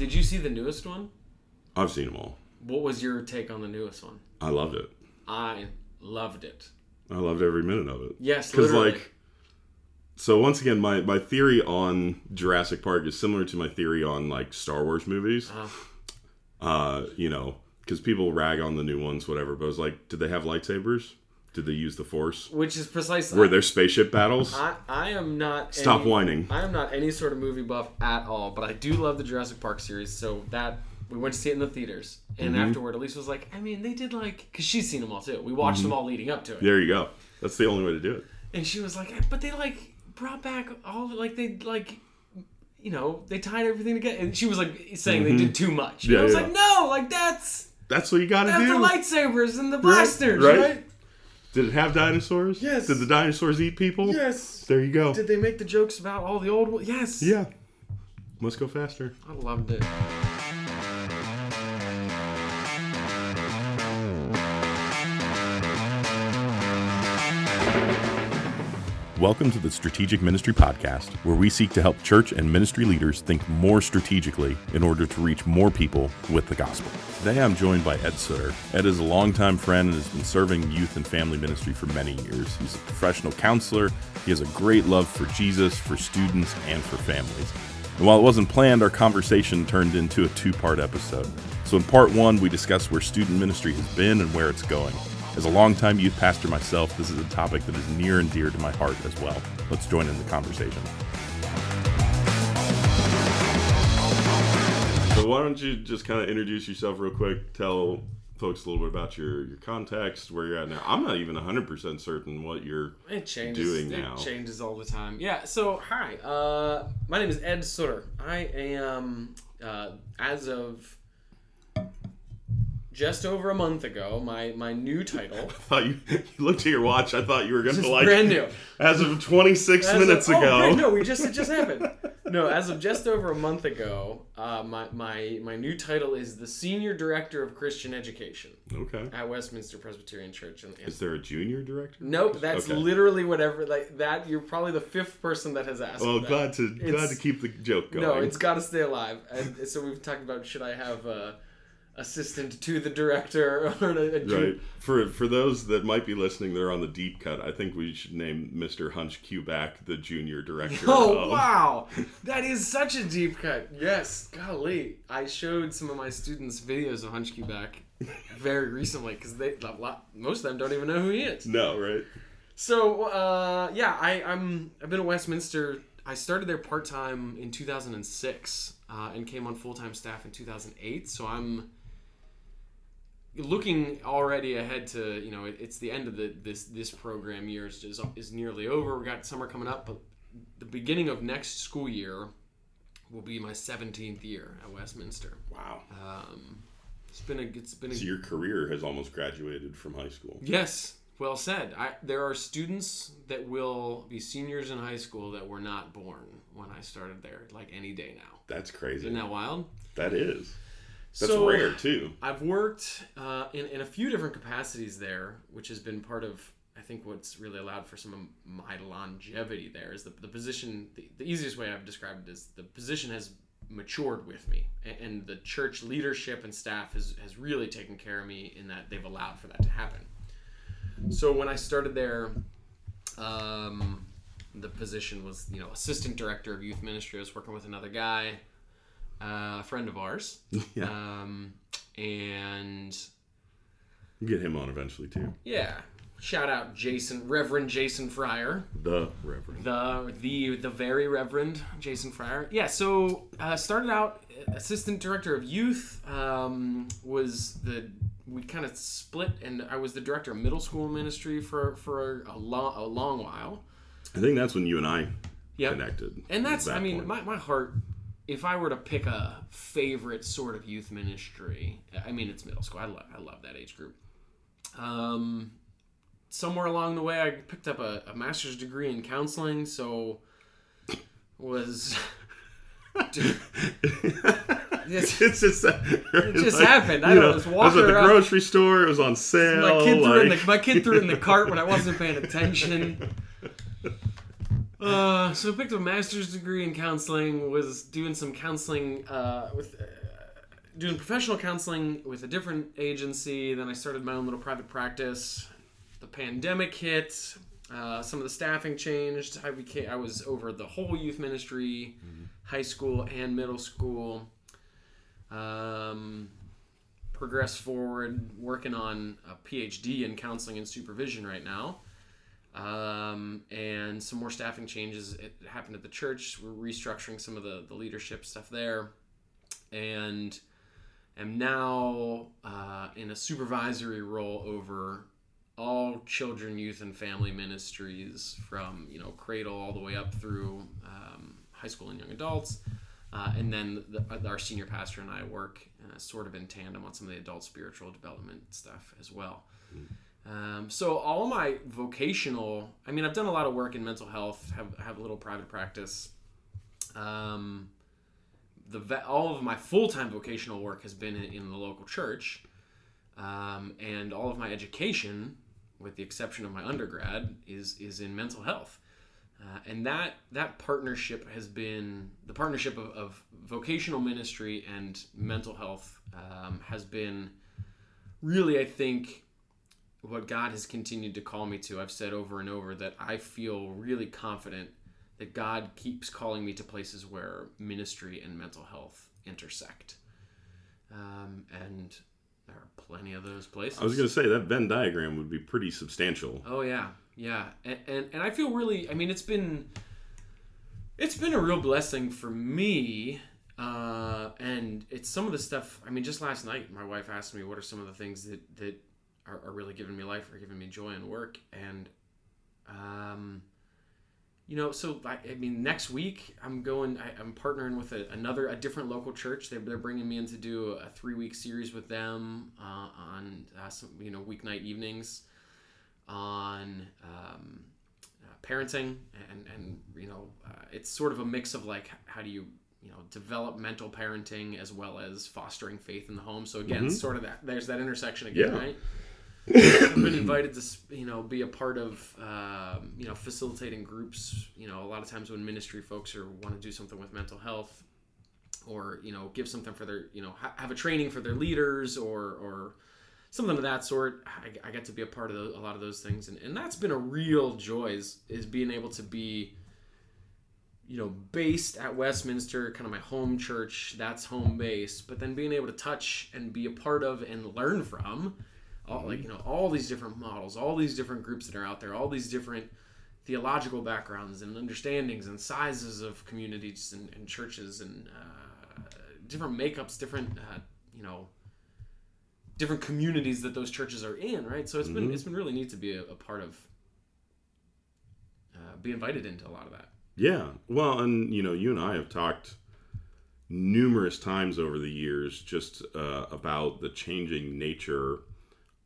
Did you see the newest one? I've seen them all. What was your take on the newest one? I loved it. I loved it. I loved every minute of it. Yes, because like, so once again, my my theory on Jurassic Park is similar to my theory on like Star Wars movies. Uh, Uh, you know, because people rag on the new ones, whatever. But I was like, did they have lightsabers? Did they use the Force? which is precisely. Were there spaceship battles? I, I am not. Stop any- whining. I am not any sort of movie buff at all, but I do love the Jurassic Park series. So that we went to see it in the theaters, and Mm-hmm. afterward, Elise was like, "I mean, they did like because she's seen them all too. We watched Mm-hmm. them all leading up to it, There you go. That's the only way to do it. and she was like, but they like brought back all like they like." You know, they tied everything together, and she was like saying they did too much. And Mm-hmm. Yeah, I was yeah. like, no, like that's That's what you got to do. the lightsabers and the blasters, right. right? Did it have dinosaurs? Yes. Did the dinosaurs eat people? Yes. There you go. Did they make the jokes about all the old? ones? Yes. yeah. Must go faster. I loved it. Welcome to the Strategic Ministry Podcast, where we seek to help church and ministry leaders think more strategically in order to reach more people with the gospel. Today I'm joined by Ed Sutter. Ed is a longtime friend and has been serving youth and family ministry for many years. He's a professional counselor. He has a great love for Jesus, for students, and for families. And while it wasn't planned, our conversation turned into a two part episode. So, in part one, we discuss where student ministry has been and where it's going. As a longtime youth pastor myself, this is a topic that is near and dear to my heart as well. Let's join in the conversation. So, why don't you just kind of introduce yourself real quick? Tell folks a little bit about your, your context, where you're at now. I'm not even 100% certain what you're. It changes. doing it now. changes all the time. Yeah. So hi, uh, my name is Ed Sutter. I am uh, as of just over a month ago. My my new title. I thought you, you looked at your watch. I thought you were going to like. brand new. As of 26 As minutes of, ago. Oh, great, no, we just it just happened. No, as of just over a month ago, uh, my my my new title is the senior director of Christian education Okay. at Westminster Presbyterian Church. In, in- Is there a junior director? nope, that's Okay. literally whatever. Like that, you're probably the fifth person that has asked. Well, that. glad to glad to keep the joke going. No, it's got to stay alive. And so we've talked about should I have a assistant to the director or a, a right. For for those that might be listening, they're on the deep cut. I think we should name Mr. Hunch Q the junior director. Oh of- wow, that is such a deep cut. Yes, golly, I showed some of my students videos of hunch back very recently because they lot, most of them don't even know who he is. No, right. So uh, yeah, I, I'm I've been at Westminster. I started there part time in 2006 uh, and came on full time staff in 2008. So I'm looking already ahead to you know it, it's the end of the this this program year is, is, is nearly over. We got summer coming up, but the beginning of next school year will be my 17th year at Westminster. Wow. Um, it's been a it's been a So your career has almost graduated from high school. Yes, well said. I, there are students that will be seniors in high school that were not born when I started there, like any day now. That's crazy. Isn't that wild? That is. That's So, rare too. I've worked uh, in, in a few different capacities there, which has been part of, I think, what's really allowed for some of my longevity there is the, the position, the, the easiest way I've described it is the position has matured with me a- and the church leadership and staff has, has really taken care of me in that they've allowed for that to happen. So when I started there, um, the position was, you know, assistant director of youth ministry. I was working with another guy, uh, a friend of ours. Yeah. Um, and Get him on eventually too. yeah, shout out Jason, Reverend Jason Fryer, The Reverend. the the the very Reverend Jason Fryer. Yeah, so uh, started out assistant director of youth. Um, was the we kind of split, and I was the director of middle school ministry for for a long a long while. I think that's when you and I Yep. connected. And that's, that I mean, point. my, my heart, if I were to pick a favorite sort of youth ministry, I mean, it's middle school. I, lo- I love that age group. Um, somewhere along the way, I picked up a, a master's degree in counseling, so was. it's, it's just it just happened. I don't- just I was walking at the around. grocery store. It was on sale. my kid threw in the my kid threw it in the cart when I wasn't paying attention. Uh, so I picked a master's degree in counseling. Was doing some counseling uh, with uh, doing professional counseling with a different agency. Then I started my own little private practice. The pandemic hit. Uh, some of the staffing changed. I became I was over the whole youth ministry, high school and middle school. Um, progressed forward, working on a PhD in counseling and supervision right now. Um, and some more staffing changes it happened at the church. We're restructuring some of the, the leadership stuff there. And am now uh, in a supervisory role over all children, youth, and family ministries from you know cradle all the way up through um, high school and young adults. Uh, and then the, our senior pastor and I work uh, sort of in tandem on some of the adult spiritual development stuff as well. Um, so all my vocational, I mean, I've done a lot of work in mental health, have have a little private practice. Um, the all of my full time vocational work has been in, in the local church, um, and all of my education, with the exception of my undergrad, is is in mental health. Uh, and that that partnership has been the partnership of, of vocational ministry and mental health um, has been really, I think, what God has continued to call me to. I've said over and over that I feel really confident that God keeps calling me to places where ministry and mental health intersect. Um, and there are plenty of those places. I was going to say that Venn diagram would be pretty substantial. Oh yeah, yeah, and, and and I feel really. I mean, it's been it's been a real blessing for me. Uh, and it's some of the stuff. I mean, just last night, my wife asked me what are some of the things that that are, are really giving me life, are giving me joy and work, and um, you know, so I, I mean, next week I'm going. I, I'm partnering with a, another, a different local church. They're, they're bringing me in to do a three week series with them uh, on uh, some, you know, weeknight evenings on um, uh, parenting and and you know, uh, it's sort of a mix of like how do you you know developmental parenting as well as fostering faith in the home. So again, sort of that there's that intersection again, Yeah. right? I've been invited to you know be a part of um, you know facilitating groups. You know, a lot of times when ministry folks are want to do something with mental health, or you know give something for their you know ha- have a training for their leaders or or something of that sort. I, I get to be a part of those, a lot of those things, and, and that's been a real joy is, is being able to be you know based at Westminster, kind of my home church. That's home base, but then being able to touch and be a part of and learn from all like you know all these different models all these different groups that are out there all these different theological backgrounds and understandings and sizes of communities and, and churches and uh, different makeups different uh, you know different communities that those churches are in right? So it's been it's been really neat to be a, a part of uh, be invited into a lot of that. Yeah. Well, and you know, you and I have talked numerous times over the years just uh, about the changing nature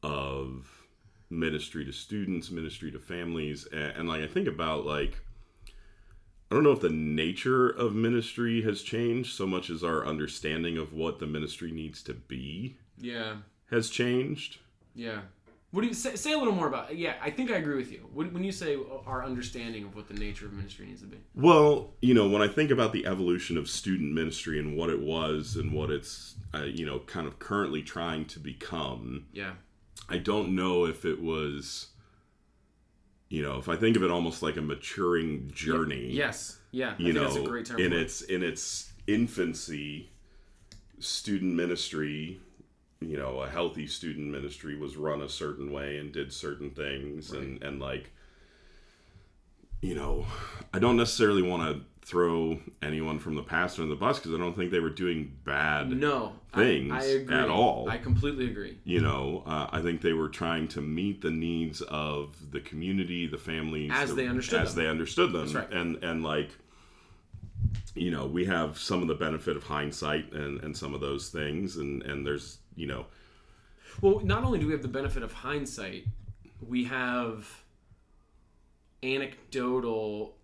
of ministry to students, ministry to families, and, and like I think about like I don't know if the nature of ministry has changed so much as our understanding of what the ministry needs to be yeah. has changed. yeah. What do you say, say a little more about yeah i think i agree with you. When, when you say our understanding of what the nature of ministry needs to be. Well, you know, when I think about the evolution of student ministry and what it was and what it's, uh, you know, kind of currently trying to become, yeah I don't know if it was, you know, if I think of it almost like a maturing journey. yes yeah I You know, that's a great term in it. its in its infancy, student ministry, you know, a healthy student ministry was run a certain way and did certain things, and and like, you know, I don't necessarily want to throw anyone from the past under the bus because I don't think they were doing bad. no I- things I, agree. at all. i completely agree You know, uh, I think they were trying to meet the needs of the community, the families, As the- they understood as them. they understood them, right. and and like, you know, we have some of the benefit of hindsight and and some of those things, and and there's you know, Well, not only do we have the benefit of hindsight, we have anecdotal.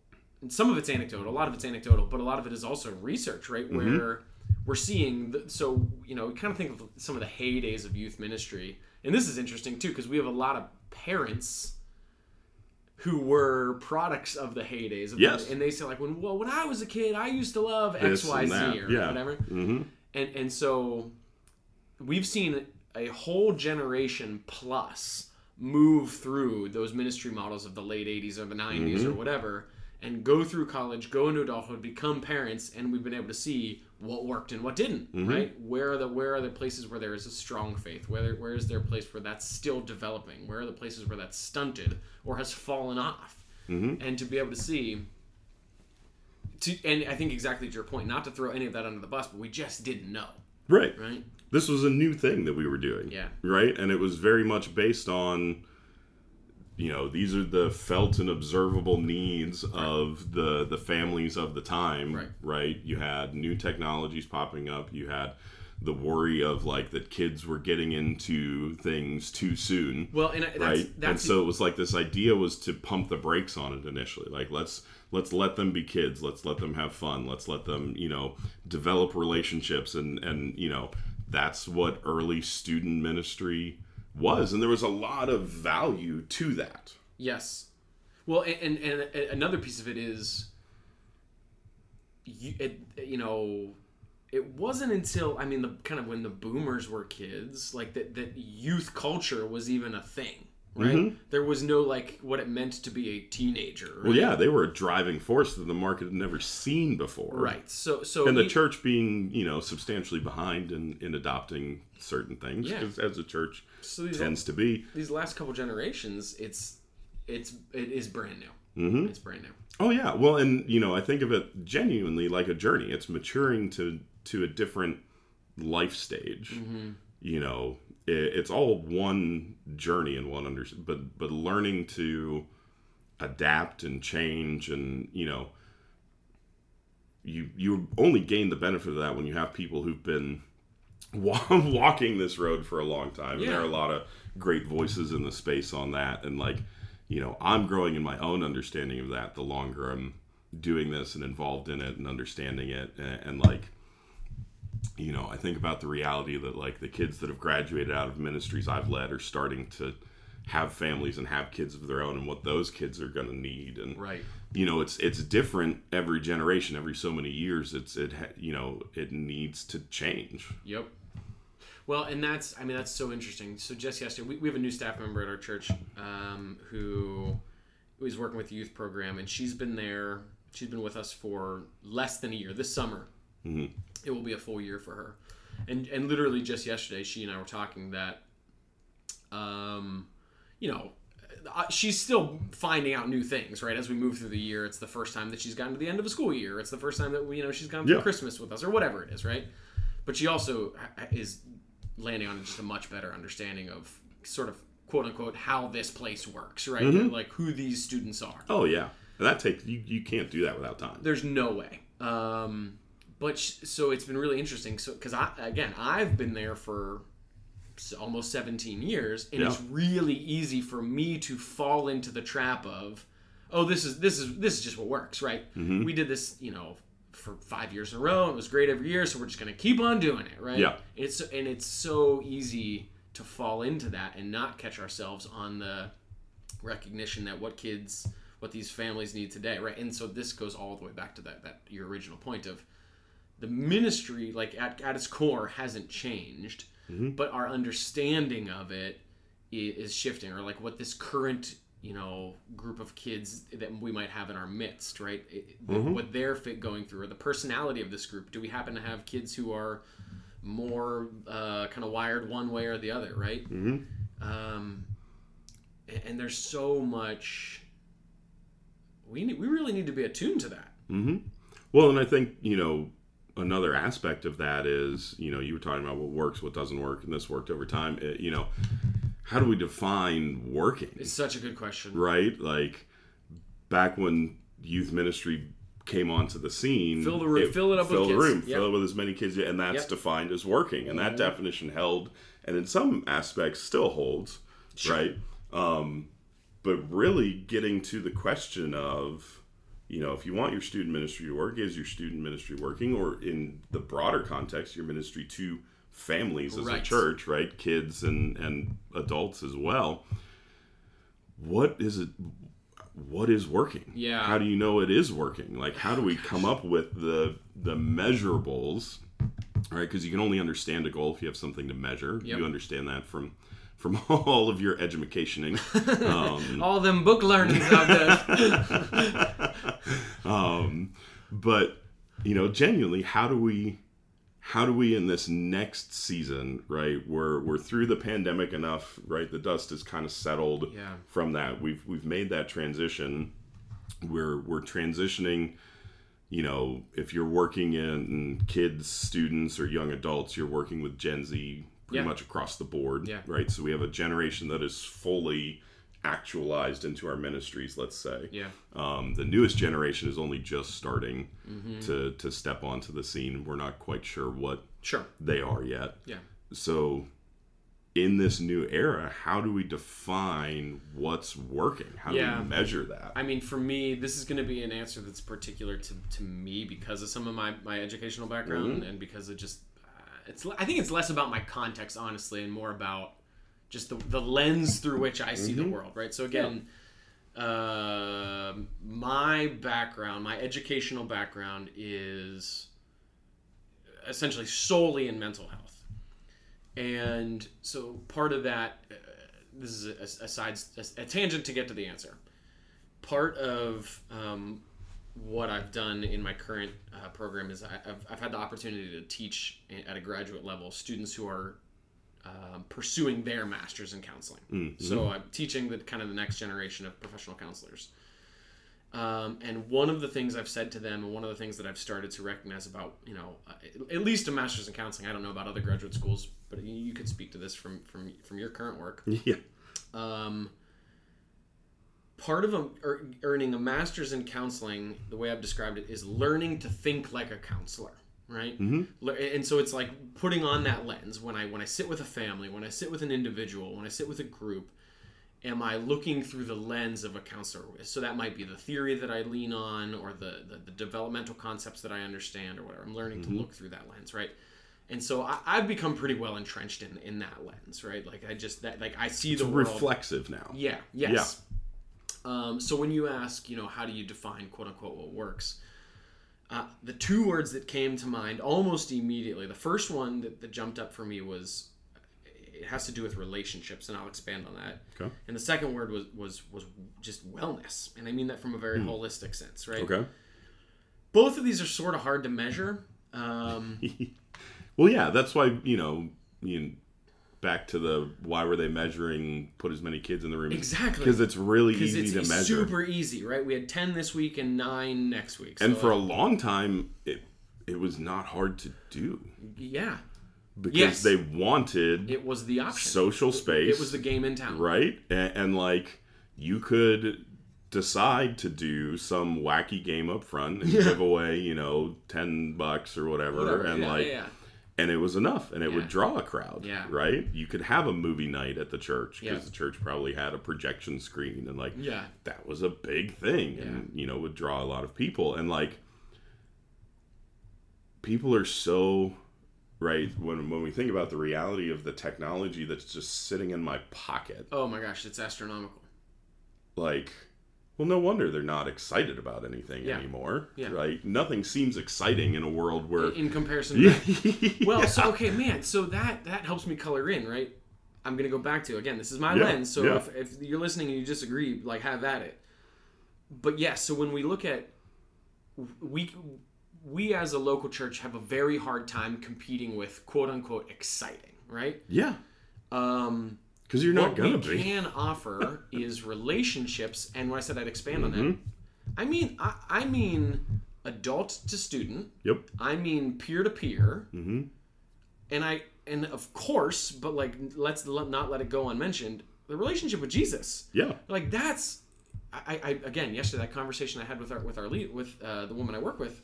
Some of it's anecdotal, a lot of it's anecdotal, but a lot of it is also research, right? Where we're seeing. The, so you know, we kind of think of some of the heydays of youth ministry, and this is interesting too because we have a lot of parents who were products of the heydays. Of Yes. The, and they say like when well when I was a kid I used to love This X Y and Z or yeah. whatever. hmm And and so we've seen a whole generation plus move through those ministry models of the late 80s or the 90s or whatever and go through college, go into adulthood, become parents, and we've been able to see what worked and what didn't. Mm-hmm. Right? Where are the where are the places where there is a strong faith? Where where is there a place where that's still developing? Where are the places where that's stunted or has fallen off? Mm-hmm. And to be able to see to, and I think exactly to your point, not to throw any of that under the bus, but we just didn't know, Right. right? This was a new thing that we were doing. Yeah. Right. And it was very much based on, you know, these are the felt and observable needs of the the families of the time. Right. Right. You had new technologies popping up. You had the worry of like that kids were getting into things too soon. Well, and I- that's, right and that's so it was like this idea was to pump the brakes on it initially like let's let's let them be kids let's let them have fun let's let them you know develop relationships and and you know that's what early student ministry was and there was a lot of value to that yes. Well, and, and and another piece of it is, you, it, you know, it wasn't until I mean the kind of when the boomers were kids, like that that youth culture was even a thing, right? There was no like what it meant to be a teenager. Right? Mm-hmm. well yeah they were a driving force that the market had never seen before Right. So so and the church being you know substantially behind in in adopting certain things Yeah. as a church so tends to be these last couple generations, it's it's it is brand new. Mm-hmm. It's brand new. Oh yeah, well, and you know, I think of it genuinely like a journey. It's maturing to to a different life stage. You know, it's all one journey and one under, but but learning to adapt and change, and you know, you you only gain the benefit of that when you have people who've been wa- walking this road for a long time. And there are a lot of great voices in the space on that, and like you know, I'm growing in my own understanding of that the longer I'm doing this and involved in it and understanding it. And, and, like, you know, I think about the reality that like the kids that have graduated out of ministries I've led are starting to have families and have kids of their own and what those kids are going to need. And, Right. you know, it's, it's different every generation, every so many years. It's, it, ha- you know, it needs to change. Yep. Well, and that's I mean that's so interesting. So just yesterday, we, we have a new staff member at our church um, who is working with the youth program, and she's been there. She's been with us for less than a year. This summer, it will be a full year for her. And and literally just yesterday, she and I were talking that, um, you know. She's still finding out new things, right? As we move through the year, it's the first time that she's gotten to the end of a school year. It's the first time that we, you know she's gone through Yeah. Christmas with us, or whatever it is, right? But she also is landing on just a much better understanding of sort of quote unquote how this place works, right? Like who these students are. Oh yeah. And that takes, you, you can't do that without time. There's no way. Um, but sh- so it's been really interesting. So because I again I've been there for almost 17 years, and it's really easy for me to fall into the trap of, oh this is this is this is just what works, right? Mm-hmm. We did this, you know. For five years in a row, it was great every year, so we're just gonna keep on doing it, right? Yeah. It's and it's so easy to fall into that and not catch ourselves on the recognition that what kids what these families need today right and so this goes all the way back to that that your original point of the ministry like at, at its core hasn't changed but our understanding of it is shifting or like what this current you know group of kids that we might have in our midst right? It- what they're fit going through or the personality of this group. Do we happen to have kids who are more uh, kind of wired one way or the other right? Mm-hmm. um, and, and there's so much we need, we really need to be attuned to that. Mm-hmm. Well, and I think you know another aspect of that is you know you were talking about what works, what doesn't work, and this worked over time. It, you know, how do we define working? it's such a good question Right, like back when youth ministry came onto the scene, Fill the room- fill it up with fill the kids. room, Yep. fill it with as many kids, and that's Yep. Mm-hmm. defined as working, and that definition held, and in some aspects still holds, right? Um, but really getting to the question of you know, if you want your student ministry to work, is your student ministry working? Or in the broader context, your ministry to families as a church, right? Kids and, and adults as well. What is it? what is working? Yeah. How do you know it is working? Like, how do we oh come up with the the measurables? Right, because you can only understand a goal if you have something to measure. Yep. You understand that from from all of your educationing. Um, All them book learnings out there. um, but you know, genuinely, how do we how do we in this next season, right? We're we're through the pandemic enough, right? The dust is kind of settled Yeah. from that. We've we've made that transition. We're we're transitioning. You know, if you're working in kids, students, or young adults, you're working with Gen Z pretty Yeah. much across the board, Yeah. right? So we have a generation that is fully actualized into our ministries. Let's say, yeah. um, the newest generation is only just starting Mm-hmm. to to step onto the scene. We're not quite sure what Sure. they are yet. Yeah. So, in this new era, how do we define what's working? How do we measure that? I mean, for me, this is going to be an answer that's particular to, to me because of some of my, my educational background and because of just it's. I think it's less about my context, honestly, and more about just the, the lens through which I see the world. Right. So again, uh, my background, my educational background is essentially solely in mental health, and so part of that. Uh, this is a, a side a, a tangent to get to the answer part of um, what I've done in my current uh, program is I, I've, I've had the opportunity to teach at a graduate level students who are um, pursuing their masters in counseling. So I'm teaching the kind of the next generation of professional counselors. Um, and one of the things I've said to them, and one of the things that I've started to recognize about, you know, uh, at least a master's in counseling. I don't know about other graduate schools, but you, you could speak to this from from from your current work yeah. um, part of a, er, earning a master's in counseling, the way I've described it, is learning to think like a counselor, right? Mm-hmm. And so it's like putting on that lens when I when I sit with a family, when I sit with an individual, when I sit with a group. Am I looking through the lens of a counselor? So that might be the theory that I lean on, or the the, the developmental concepts that I understand, or whatever. I'm learning to look through that lens, right? And so I, I've become pretty well entrenched in in that lens, right? Like I just that like I see the world. Reflexive now. Yeah. Yes. Um, so when you ask, you know, how do you define quote unquote what works? Uh, the two words that came to mind almost immediately. The first one that, that jumped up for me was it has to do with relationships, and I'll expand on that. Okay. And the second word was was was just wellness, and I mean that from a very holistic sense, right? Okay. Both of these are sort of hard to measure. Um, Well, yeah, that's why you know, you back to the why were they measuring put as many kids in the room? Exactly. Because it's really easy it's, to measure. super easy, right? We had ten this week and nine next week. and so, for a long time, it it was not hard to do yeah, because Yes. they wanted it was the option. social space. It was the game in town. right? And, and like you could decide to do some wacky game up front and give away, you know, ten bucks or whatever, Whatever. and yeah, like, yeah, yeah. And it was enough, and it would draw a crowd, Yeah. right? You could have a movie night at the church because Yeah. the church probably had a projection screen, and like Yeah. that was a big thing, and you know would draw a lot of people, and like people are so right when when we think about the reality of the technology that's just sitting in my pocket Oh my gosh, it's astronomical. like well no wonder they're not excited about anything Yeah. anymore Yeah. right nothing seems exciting in a world where In comparison, to well, so okay, man. So that that helps me color in, right? I'm gonna go back to again. This is my Yeah, lens. So yeah. if, if you're listening and you disagree, like have at it. But yes, so when we look at we we as a local church have a very hard time competing with quote unquote exciting, right? yeah Um, because you're not what gonna we be can offer is relationships, and when I said I'd expand on that, Mm-hmm. I mean I, I mean adult to student. yep I mean peer to peer, Mhm. and I and of course, but like let's let, not let it go unmentioned. The relationship with Jesus, yeah like that's, I, I again yesterday that conversation I had with our with our lead with uh, the woman I work with.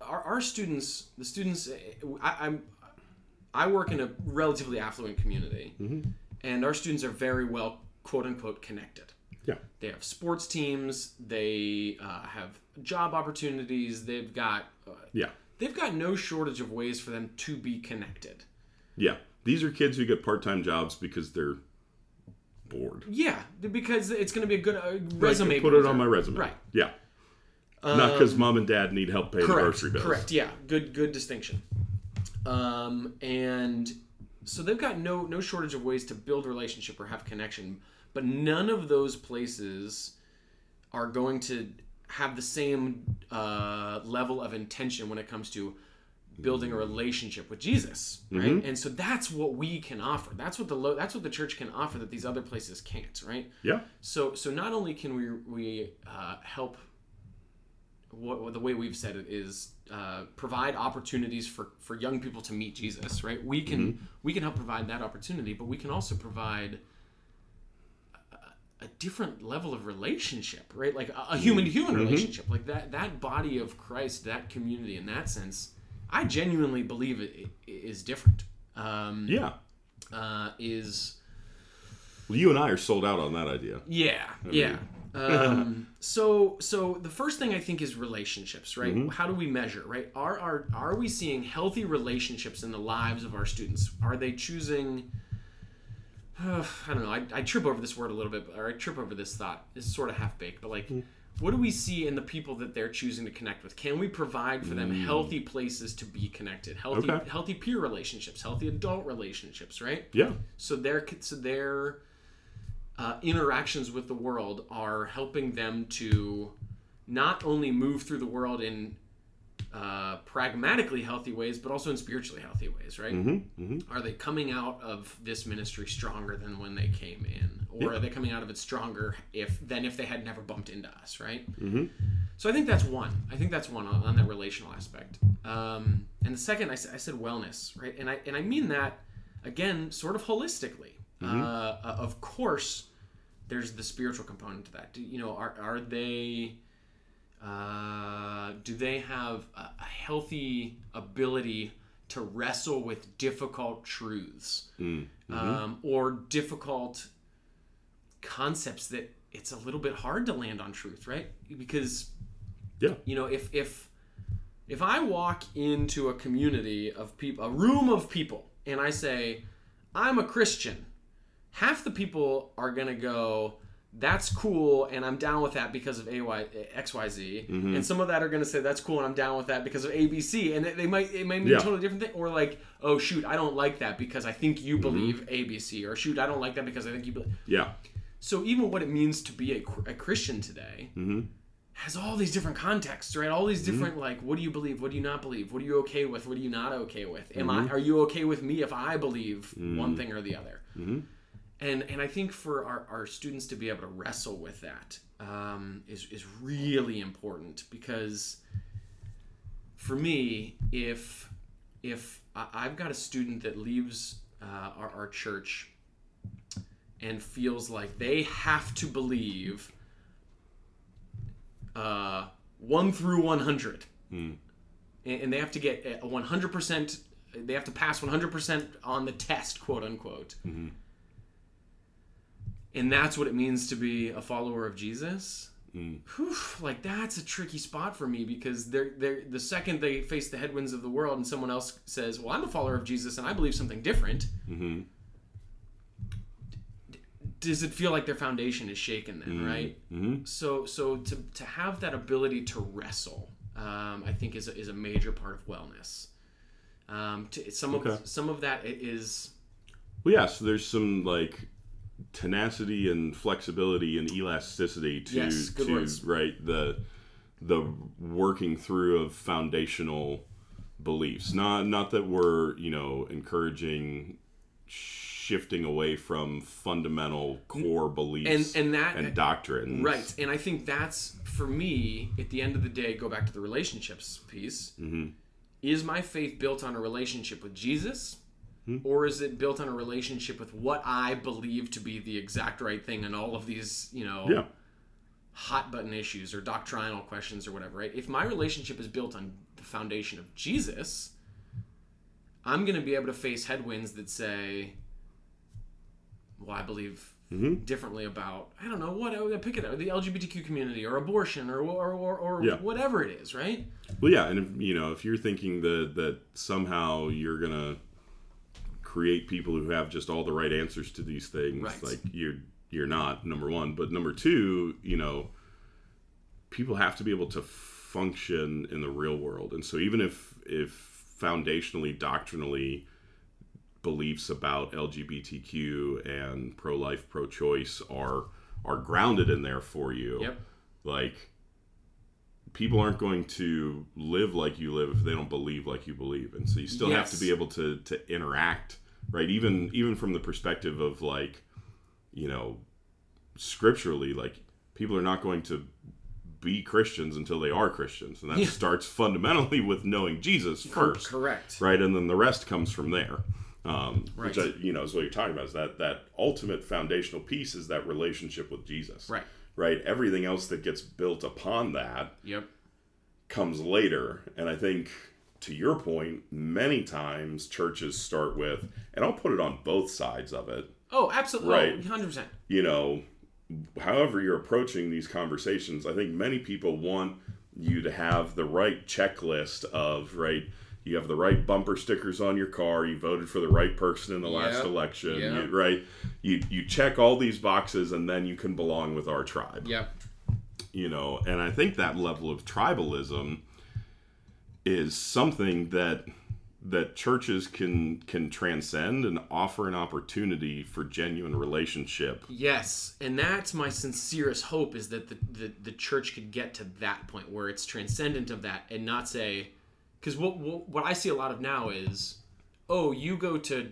Our, our students, the students, I, I'm, I work in a relatively affluent community, and our students are very well quote unquote connected. yeah They have sports teams. They uh, have job opportunities. They've got uh, yeah they've got no shortage of ways for them to be connected. yeah these are kids who get part-time jobs because they're bored. Yeah, because it's going to be a good uh, resume. put it on my resume. Right. Yeah. Not because mom and dad need help paying the grocery bills. Correct. Yeah. Good. Good distinction. Um, and so they've got no no shortage of ways to build relationship or have connection, but none of those places are going to have the same uh, level of intention when it comes to building a relationship with Jesus, right? And so that's what we can offer. That's what the lo- that's what the church can offer that these other places can't, right? Yeah. So so not only can we we uh, help what, the way we've said it is uh, provide opportunities for for young people to meet Jesus, right? We can we can help provide that opportunity, but we can also provide a, a different level of relationship, right? Like a, human to human relationship, like that that body of Christ, that community. In that sense, I genuinely believe it, it is different. Um, Yeah. uh, is Well, you and I are sold out on that idea. yeah, yeah. Um, so, so the first thing I think is relationships, right? Mm-hmm. How do we measure, right? Are are are we seeing healthy relationships in the lives of our students? Are they choosing? I don't know. I, I trip over this word a little bit, or I trip over this thought. It's sort of half baked, but like, mm. what do we see in the people that they're choosing to connect with? Can we provide for them mm. healthy places to be connected, healthy Okay. healthy peer relationships, healthy adult relationships, right? Yeah. so their so their uh, interactions with the world are helping them to not only move through the world in uh, pragmatically healthy ways, but also in spiritually healthy ways, right? Mm-hmm. Are they coming out of this ministry stronger than when they came in, or Yeah. are they coming out of it stronger if than if they had never bumped into us, right? Mm-hmm. So I think that's one. I think that's one on, on that relational aspect. Um, and the second, I said wellness, right? And I and I mean that again, sort of holistically. Mm-hmm. Uh, uh, of course, there's the spiritual component to that. Do, you know, are are they? Uh, do they have a, a healthy ability to wrestle with difficult truths Mm-hmm. um, or difficult concepts that it's a little bit hard to land on truth, right? Because Yeah. you know, if if if I walk into a community of people, a room of people, and I say, "I'm a Christian," half the people are gonna go, "That's cool," and I'm down with that because of AY, XYZ, Mm-hmm. and some of that are gonna say, "That's cool," and I'm down with that because of ABC, and they, they might it might mean Yeah. a totally different thing, or like, "Oh shoot, I don't like that because I think Mm-hmm. you believe ABC," or "Shoot, I don't like that because I think you believe." Yeah. So even what it means to be a, a Christian today Mm-hmm. has all these different contexts, right? All these different like, what do you believe? What do you not believe? What are you okay with? What are you not okay with? Am I? Are you okay with me if I believe one thing or the other? And and I think for our, our students to be able to wrestle with that um, is is really important because for me, if if I've got a student that leaves uh, our, our church and feels like they have to believe uh, 1 through 100 Hmm. and, and they have to get a 100% they have to pass 100% on the test quote unquote Mm-hmm. And that's what it means to be a follower of jesus Mm. Whew, like that's a tricky spot for me because they're, they're the second they face the headwinds of the world and someone else says well i'm a follower of jesus and i believe something different Mm-hmm. does it feel like their foundation is shaken then right Mm-hmm. so so to, to have that ability to wrestle um, i think is a, is a major part of wellness um, to, some of Okay. some of that is Well, yeah. So there's some like tenacity and flexibility and elasticity to Yes, to words. right the the working through of foundational beliefs. Not not that we're you know encouraging shifting away from fundamental core beliefs and and that- and doctrines. right and i think that's for me at the end of the day go back to the relationships piece Mm-hmm. is my faith built on a relationship with jesus Hmm. or is it built on a relationship with what i believe to be the exact right thing and all of these you know Yeah. hot button issues or doctrinal questions or whatever, right? If my relationship is built on the foundation of Jesus, I'm going to be able to face headwinds that say, well, I believe Mhm. differently about, I don't know, what, uh, pick it out, the LGBTQ community or abortion or, or, or, or Yeah. whatever it is, right? Well, yeah, and if, you know, if you're thinking that that somehow you're gonna create people who have just all the right answers to these things, Right. like you're you're not number one. But number two you know people have to be able to function in the real world. And so even if if foundationally doctrinally beliefs about lgbtq and pro-life pro-choice are are grounded in there for you Yep. like people aren't going to live like you live if they don't believe like you believe. And so you still have to be able to to interact right even even from the perspective of like you know scripturally like people are not going to be christians until they are christians and that Yeah. starts fundamentally with knowing jesus first Correct. right and then the rest comes from there um, which I, you know is what you're talking about is that that ultimate foundational piece is that relationship with jesus Right. right everything else that gets built upon that Yep. comes later and i think to your point many times churches start with and i'll put it on both sides of it Oh, absolutely. Right. Oh, hundred percent. you know however you're approaching these conversations i think many people want you to have the right checklist of right you have the right bumper stickers on your car you voted for the right person in the last Yep. election Yep. you, right you you check all these boxes and then you can belong with our tribe Yep. you know and i think that level of tribalism is something that that churches can can transcend and offer an opportunity for genuine relationship Yes, and that's my sincerest hope is that the, the, the church could get to that point where it's transcendent of that and not say, because what, what what I see a lot of now is, oh, you go to,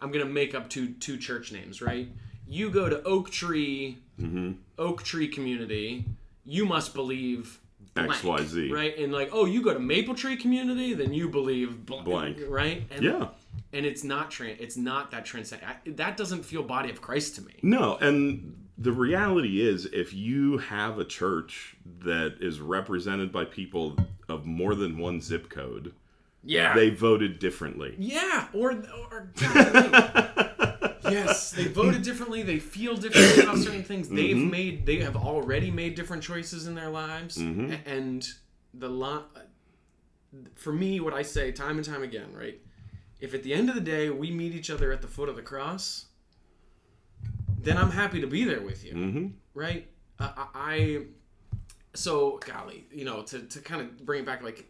I'm gonna make up two two church names, right? You go to Oak Tree, mm-hmm. Oak Tree Community, you must believe blank, XYZ. right? And like, oh, you go to Maple Tree Community, then you believe blank, Blank. right? And, yeah and it's not tran it's not that transcend I- that doesn't feel body of Christ to me. no and the reality is if you have a church that is represented by people of more than one zip code Yeah. they voted differently yeah. Or or yes, they voted differently. They feel differently about certain things. They've Mm-hmm. made. They have already made different choices in their lives. Mm-hmm. And the lot. For me, what I say time and time again, right? If at the end of the day we meet each other at the foot of the cross, then I'm happy to be there with you. hmm right? Uh, I, I so golly, you know, to, to kind of bring it back, like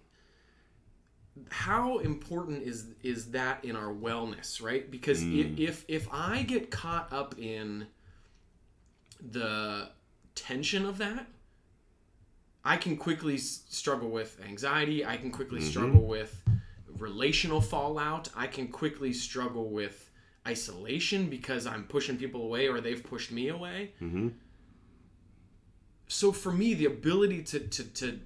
how important is is that in our wellness, right? Because i mm. if if I get caught up in the tension of that, I can quickly struggle with anxiety. I can quickly mm-hmm. struggle with relational fallout. I can quickly struggle with isolation because I'm pushing people away or they've pushed me away. Mm-hmm. So for me, the ability to to, to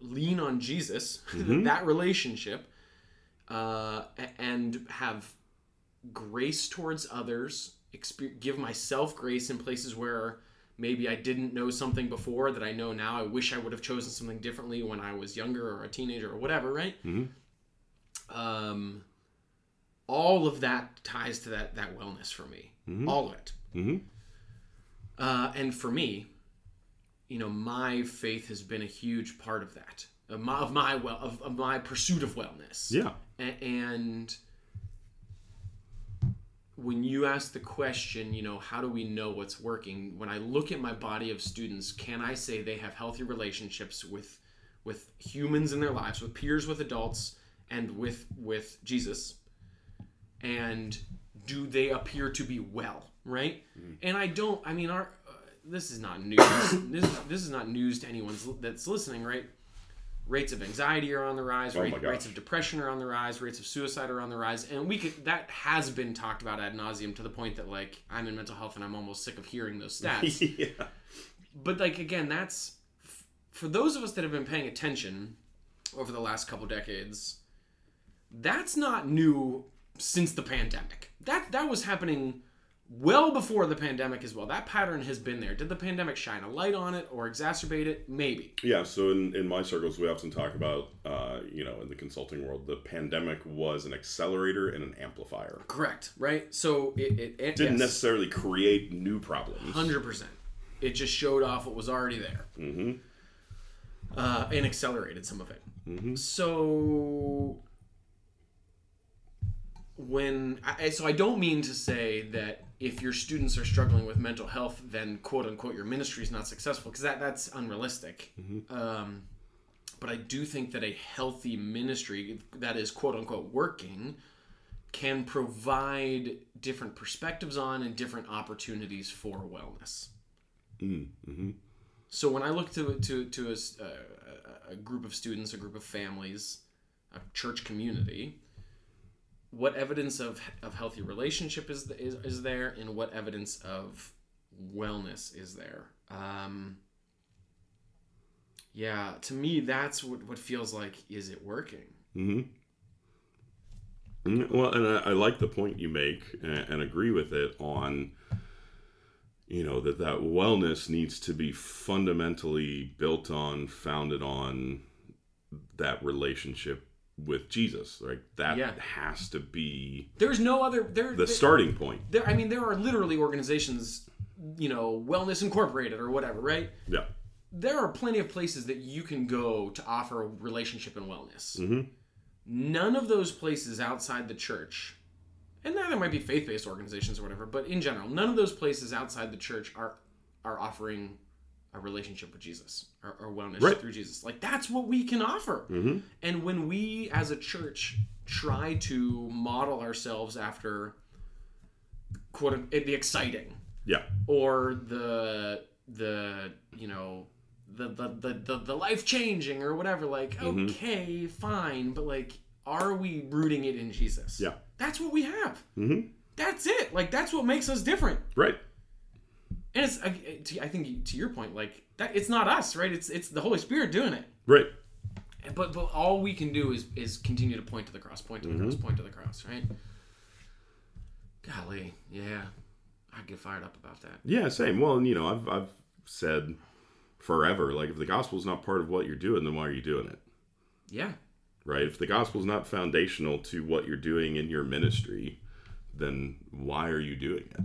lean on Jesus, that relationship, uh, and have grace towards others, give myself grace in places where maybe I didn't know something before that I know now. I wish I would have chosen something differently when I was younger or a teenager or whatever, right? Um, all of that ties to that that wellness for me. All of it. hmm Uh, and for me, you know, my faith has been a huge part of that, of my, of my well, of, of my pursuit of wellness. yeah A- and when you ask the question, you know, how do we know what's working? When I look at my body of students, can I say they have healthy relationships with with humans in their lives, with peers, with adults, and with with Jesus? And do they appear to be well, right? Mm. And I don't. I mean, our this is not news. this this is not news to anyone that's listening, right? rates of anxiety are on the rise Oh rate, rates of depression are on the rise rates of suicide are on the rise and we could that has been talked about ad nauseum to the point that like i'm in mental health and i'm almost sick of hearing those stats yeah but like again that's for those of us that have been paying attention over the last couple decades that's not new since the pandemic that that was happening well before the pandemic as well that pattern has been there did the pandemic shine a light on it or exacerbate it maybe Yeah, so in, in my circles, we often talk about, uh, you know, in the consulting world, the pandemic was an accelerator and an amplifier. correct right so it, it, it Didn't yes. necessarily create new problems. Hundred percent. It just showed off what was already there, hmm uh, and accelerated some of it. So when I, so I don't mean to say that if your students are struggling with mental health, then quote unquote your ministry is not successful because that that's unrealistic. Um, but I do think that a healthy ministry that is quote unquote working can provide different perspectives on and different opportunities for wellness. Mm-hmm. So when I look to to to a, a- a group of students, a group of families, a church community, what evidence of of healthy relationship is is, is there, and what evidence of wellness is there? Um, yeah, to me, that's what what feels like. Is it working? Mm-hmm. Mm, Well, and I, I like the point you make and, and agree with it on, you know, that that wellness needs to be fundamentally built on, founded on that relationship with Jesus. Right? That Yeah. has to be There's no other there. the there- starting point. There, I mean, there are literally organizations, you know, Wellness Incorporated or whatever, right? Yeah. there are plenty of places that you can go to offer relationship and wellness. Mhm. None of those places outside the church, and now there might be faith-based organizations or whatever, but in general, none of those places outside the church are are offering a relationship with Jesus or, or wellness Right. through Jesus. Like that's what we can offer. Mhm. And when we as a church try to model ourselves after quote the exciting Yeah. or the the you know the the the, the, the life changing or whatever like Mm-hmm. okay fine but like are we rooting it in jesus Yeah. that's what we have Mm-hmm. that's it like that's what makes us different Right. And it's I, I think to your point like that it's not us right it's it's the holy spirit doing it Right. but but all we can do is is continue to point to the cross point to the Mm-hmm. cross point to the cross right golly yeah i get fired up about that Yeah, same. Well, and you know, I've I've said forever, like if the gospel is not part of what you're doing, then why are you doing it? yeah Right? If the gospel is not foundational to what you're doing in your ministry, then why are you doing it?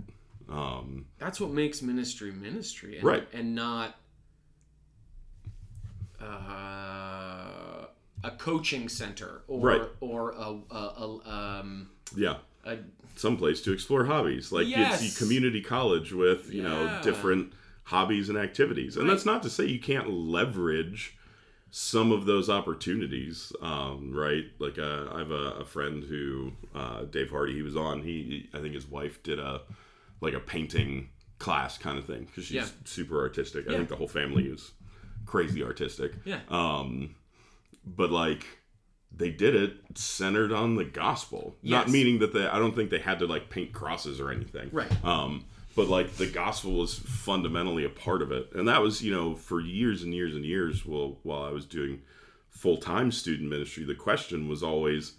Um, that's what makes ministry ministry and, Right. and not uh, a coaching center or Right. or a, a, a um yeah, a, someplace to explore hobbies. Like Yes. it's community college with you know different hobbies and activities, and Right. that's not to say you can't leverage some of those opportunities. Um, right? Like uh, I have a, a friend who uh, Dave Hardy. He was on. He I think his wife did a like a painting class kind of thing because she's Yeah. super artistic. I think the whole family is crazy artistic. yeah Um, but like they did it centered on the gospel. Not meaning that they I don't think they had to like paint crosses or anything. Right. Um, but like the gospel was fundamentally a part of it. And that was, you know, for years and years and years while while I was doing full time student ministry, the question was always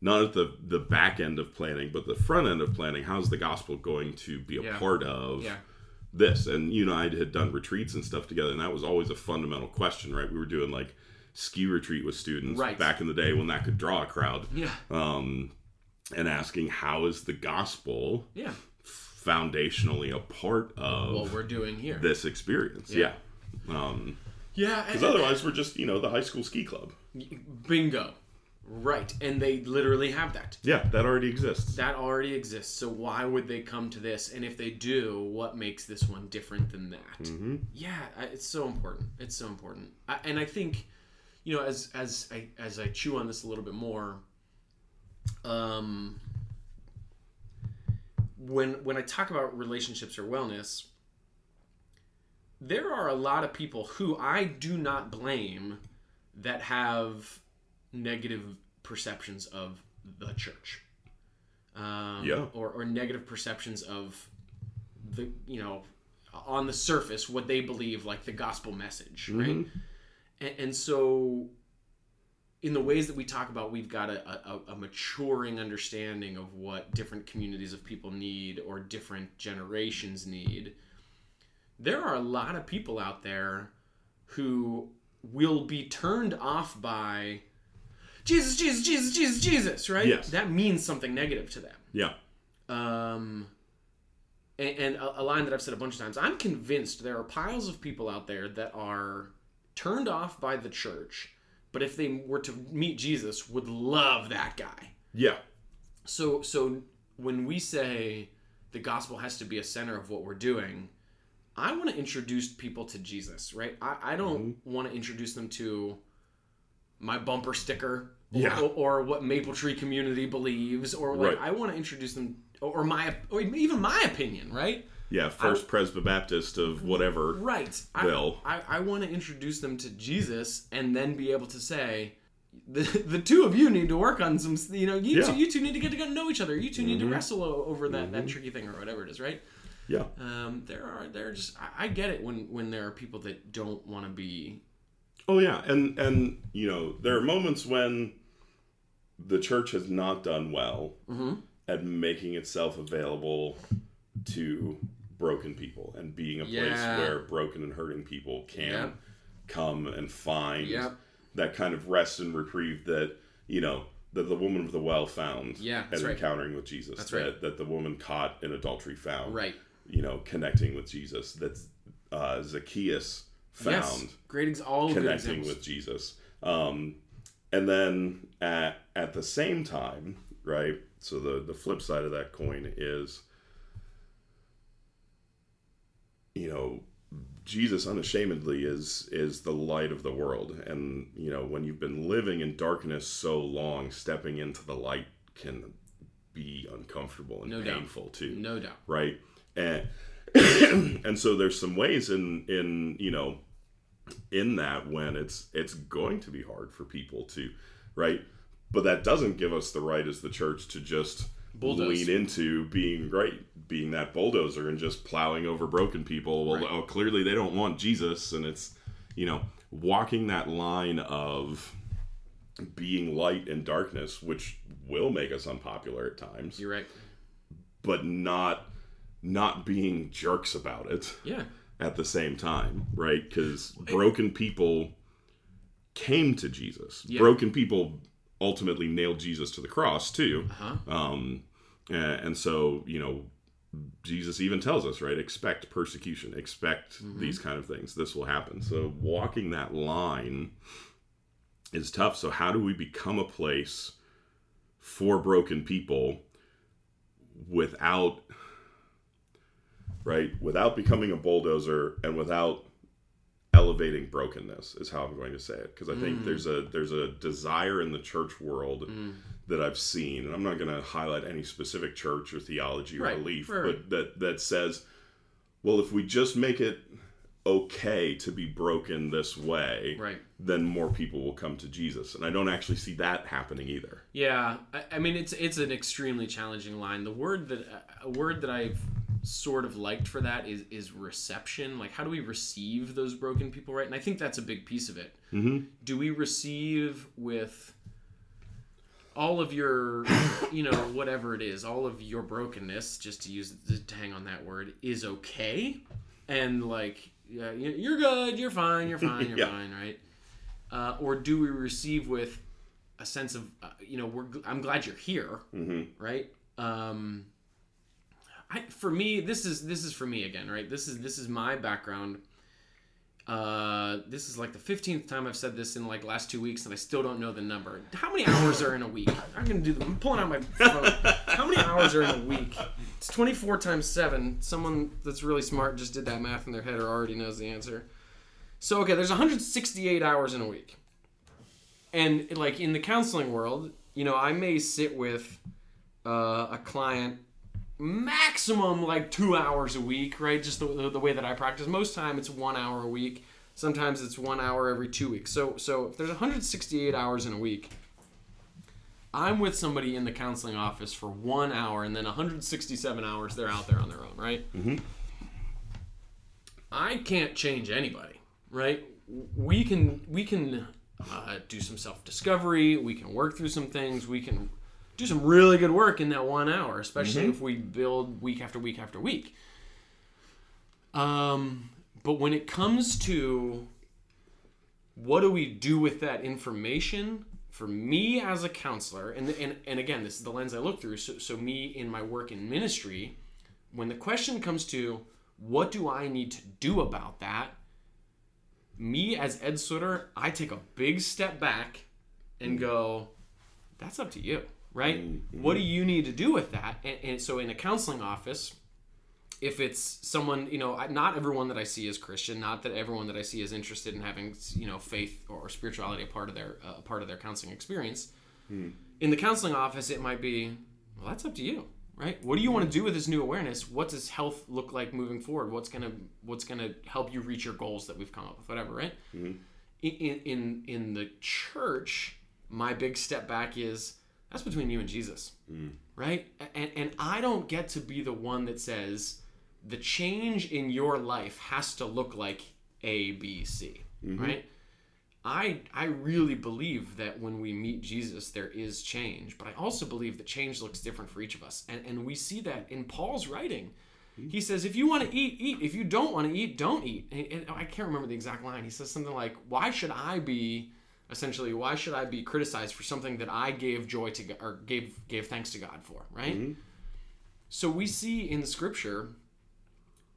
not at the the back end of planning, but the front end of planning, how's the gospel going to be a Yeah. part of yeah. this? And you and i had done retreats and stuff together and that was always a fundamental question right? We were doing like ski retreat with students Right. back in the day when that could draw a crowd. Yeah. Um, and asking how is the gospel yeah. foundationally a part of what we're doing here. this experience? Yeah. yeah. Um yeah because otherwise we're just you know the high school ski club. Bingo right and they literally have that. Yeah that already exists. That already exists so why would they come to this? And if they do what makes this one different than that? Mm-hmm. yeah it's so important it's so important. I, and i think you know as as i as i chew on this a little bit more um when when i talk about relationships or wellness there are a lot of people who i do not blame that have negative perceptions of the church um, Yeah. or, or negative perceptions of the you know on the surface what they believe like the gospel message right Mhm. and, and so in the ways that we talk about we've got a, a, a maturing understanding of what different communities of people need or different generations need there are a lot of people out there who will be turned off by jesus jesus jesus jesus jesus right Yes. that means something negative to them yeah um, and, and a, a line that I've said a bunch of times. I'm convinced there are piles of people out there that are turned off by the church, but if they were to meet Jesus, would love that guy. yeah So so when we say the gospel has to be a center of what we're doing, I want to introduce people to Jesus, right? I, I don't Mm-hmm. want to introduce them to my bumper sticker Yeah. or, or what Maple Tree community believes or like Right. I want to introduce them or, my or even my opinion, right? Yeah, First Presby Baptist of whatever. Right. I, Bill. I, I want to introduce them to Jesus and then be able to say, the, the two of you need to work on some, you know, you, Yeah. two, you two need to get to know each other. You 2 need to Mhm. wrestle over that, that tricky thing or whatever it is, right? Yeah. Um, there are, there are just, I, I get it when, when there are people that don't want to be, Oh yeah, and and you know there are moments when the church has not done well Mhm. at making itself available to broken people and being a place where broken and hurting people can Yep. come and find Yep. that kind of rest and reprieve that you know that the woman of the well found Yeah, at right. encountering with Jesus. That's that, right. that the woman caught in adultery found. right. You know, connecting with Jesus. That uh, Zacchaeus found Yes. Great, ex- all connecting with Jesus. Um, and then at at the same time, right? So the the flip side of that coin is, you know, Jesus unashamedly is is the light of the world, and you know when you've been living in darkness so long, stepping into the light can be uncomfortable and No doubt. painful too No doubt. right and and so there's some ways in in you know in that when it's it's going to be hard for people to right but that doesn't give us the right as the church to just Bulldoze. lean into being great being that bulldozer and just plowing over broken people well Right. oh, clearly they don't want jesus and it's you know walking that line of being light and darkness which will make us unpopular at times You're right. but not not being jerks about it Yeah. At the same time, right? Because broken people came to Jesus. Yeah. Broken people ultimately nailed Jesus to the cross too. Uh-huh. Um, and so you know, Jesus even tells us, right? Expect persecution. Expect Mm-hmm. these kind of things. This will happen. So walking that line is tough. So how do we become a place for broken people without right without becoming a bulldozer and without elevating brokenness is how i'm going to say it because i Mm. think there's a there's a desire in the church world Mm. that i've seen and i'm not going to highlight any specific church or theology or Right, belief right, but that that says well if we just make it okay to be broken this way Right. then more people will come to jesus and i don't actually see that happening either Yeah, I, I mean it's it's an extremely challenging line. The word that a word that I've sort of liked for that is is reception. Like how do we receive those broken people, right? And I think that's a big piece of it. mm-hmm. Do we receive with all of your, you know, whatever it is, all of your brokenness, just to use to hang on that word, is okay, and like yeah, you- you're good, you're fine, you're fine, you're Yeah. fine, right? Uh, or do we receive with a sense of, uh, you know, we're I'm glad you're here, Mm-hmm. right? Um, I, for me, this is this is for me again, right? This is this is my background. Uh, this is like the fifteenth time I've said this in like last two weeks, and I still don't know the number. How many hours are in a week? I'm gonna do. The, I'm pulling out my phone. How many hours are in a week? It's 24 times seven. Someone that's really smart just did that math in their head or already knows the answer. So okay, there's 168 hours in a week, and like in the counseling world, you know, I may sit with uh, a client maximum like two hours a week, right? Just the, the way that I practice. Most time it's one hour a week. Sometimes it's one hour every two weeks. So so if there's 168 hours in a week, I'm with somebody in the counseling office for one hour, and then 167 hours they're out there on their own, right? Mhm. I can't change anybody, right? We can we can uh, do some self discovery. We can work through some things. We can do some really good work in that one hour, especially if we build week after week after week. Um, but when it comes to what do we do with that information for me as a counselor and, and and again this is the lens i look through so, so me in my work in ministry when the question comes to what do i need to do about that me as ed sutter i take a big step back and go that's up to you right? Mm-hmm. What do you need to do with that? And, and so in a counseling office, if it's someone you know not everyone that i see is christian not that everyone that i see is interested in having you know faith or spirituality a part of their uh, part of their counseling experience hmm. in the counseling office it might be well that's up to you right what do you want to do with this new awareness what does health look like moving forward what's gonna what's gonna help you reach your goals that we've come up with whatever right mm-hmm. in, in in the church my big step back is that's between you and jesus mm. right and and i don't get to be the one that says the change in your life has to look like A, B, C, mm-hmm. right? I I really believe that when we meet Jesus, there is change, but I also believe that change looks different for each of us, and and we see that in Paul's writing. Mm-hmm. He says, if you want to eat, eat. If you don't want to eat, don't eat. And, and I can't remember the exact line. He says something like, "Why should I be?" Essentially why should i be criticized for something that i gave joy to or gave gave thanks to god for right mm-hmm. so we see in the scripture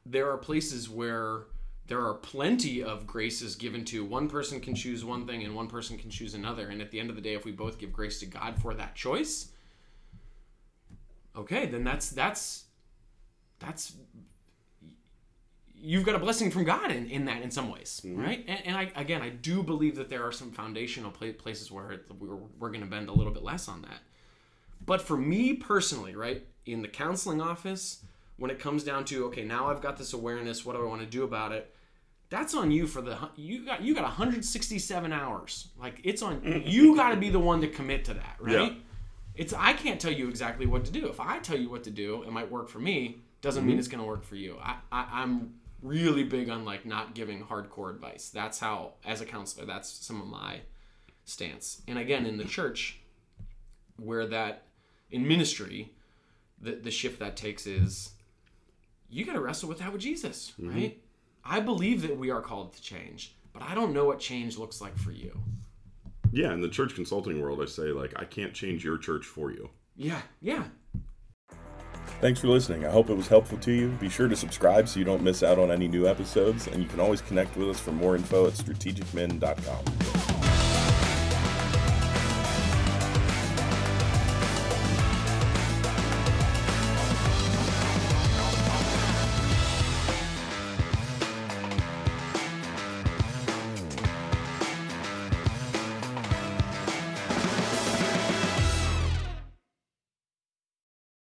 there are places where there are plenty of graces given to one person can choose one thing and one person can choose another and at the end of the day if we both give grace to god for that choice okay then that's that's that's you've got a blessing from god in, in that in some ways mm-hmm. right and, and, i again i do believe that there are some foundational places where we're, we're going to bend a little bit less on that but for me personally right in the counseling office when it comes down to okay, now I've got this awareness, what do I want to do about it? That's on you for the you got you got 167 hours. Like it's on you got to be the one to commit to that, right? Yeah. It's I can't tell you exactly what to do. If I tell you what to do, it might work for me. Doesn't mm-hmm. mean it's going to work for you. I, I I'm really big on like not giving hardcore advice. That's how as a counselor, that's some of my stance. And again, in the church, where that in ministry, the the shift that takes is you got to wrestle with that with Jesus, mm-hmm. right? I believe that we are called to change, but I don't know what change looks like for you. Yeah, in the church consulting world, I say, like, I can't change your church for you. Yeah, yeah. Thanks for listening. I hope it was helpful to you. Be sure to subscribe so you don't miss out on any new episodes, and you can always connect with us for more info at strategicmin.com.